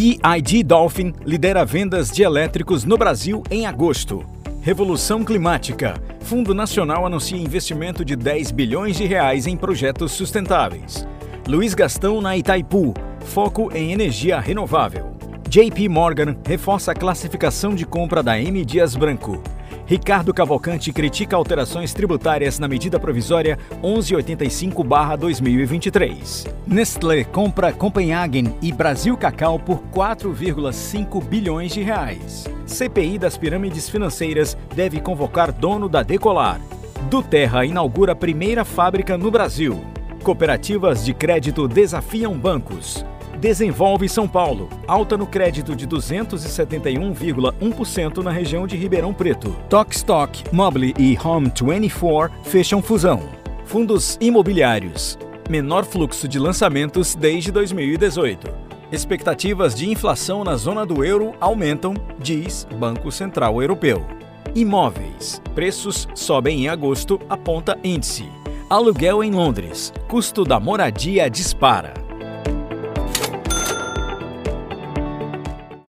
ID Dolphin lidera vendas de elétricos no Brasil em agosto. Revolução Climática. Fundo Nacional anuncia investimento de 10 bilhões de reais em projetos sustentáveis. Luiz Gastão na Itaipu. Foco em energia renovável. JP Morgan reforça a classificação de compra da M Dias Branco. Ricardo Cavalcante critica alterações tributárias na medida provisória 1185-2023. Nestlé compra Copenhagen e Brasil Cacau por 4,5 bilhões de reais. CPI das pirâmides financeiras deve convocar dono da Decolar. Duterra inaugura primeira fábrica no Brasil. Cooperativas de crédito desafiam bancos. Desenvolve São Paulo. Alta no crédito de 271,1% na região de Ribeirão Preto. Tokstok, Mobile e Home24 fecham fusão. Fundos imobiliários. Menor fluxo de lançamentos desde 2018. Expectativas de inflação na zona do euro aumentam, diz Banco Central Europeu. Imóveis. Preços sobem em agosto, aponta índice. Aluguel em Londres. Custo da moradia dispara.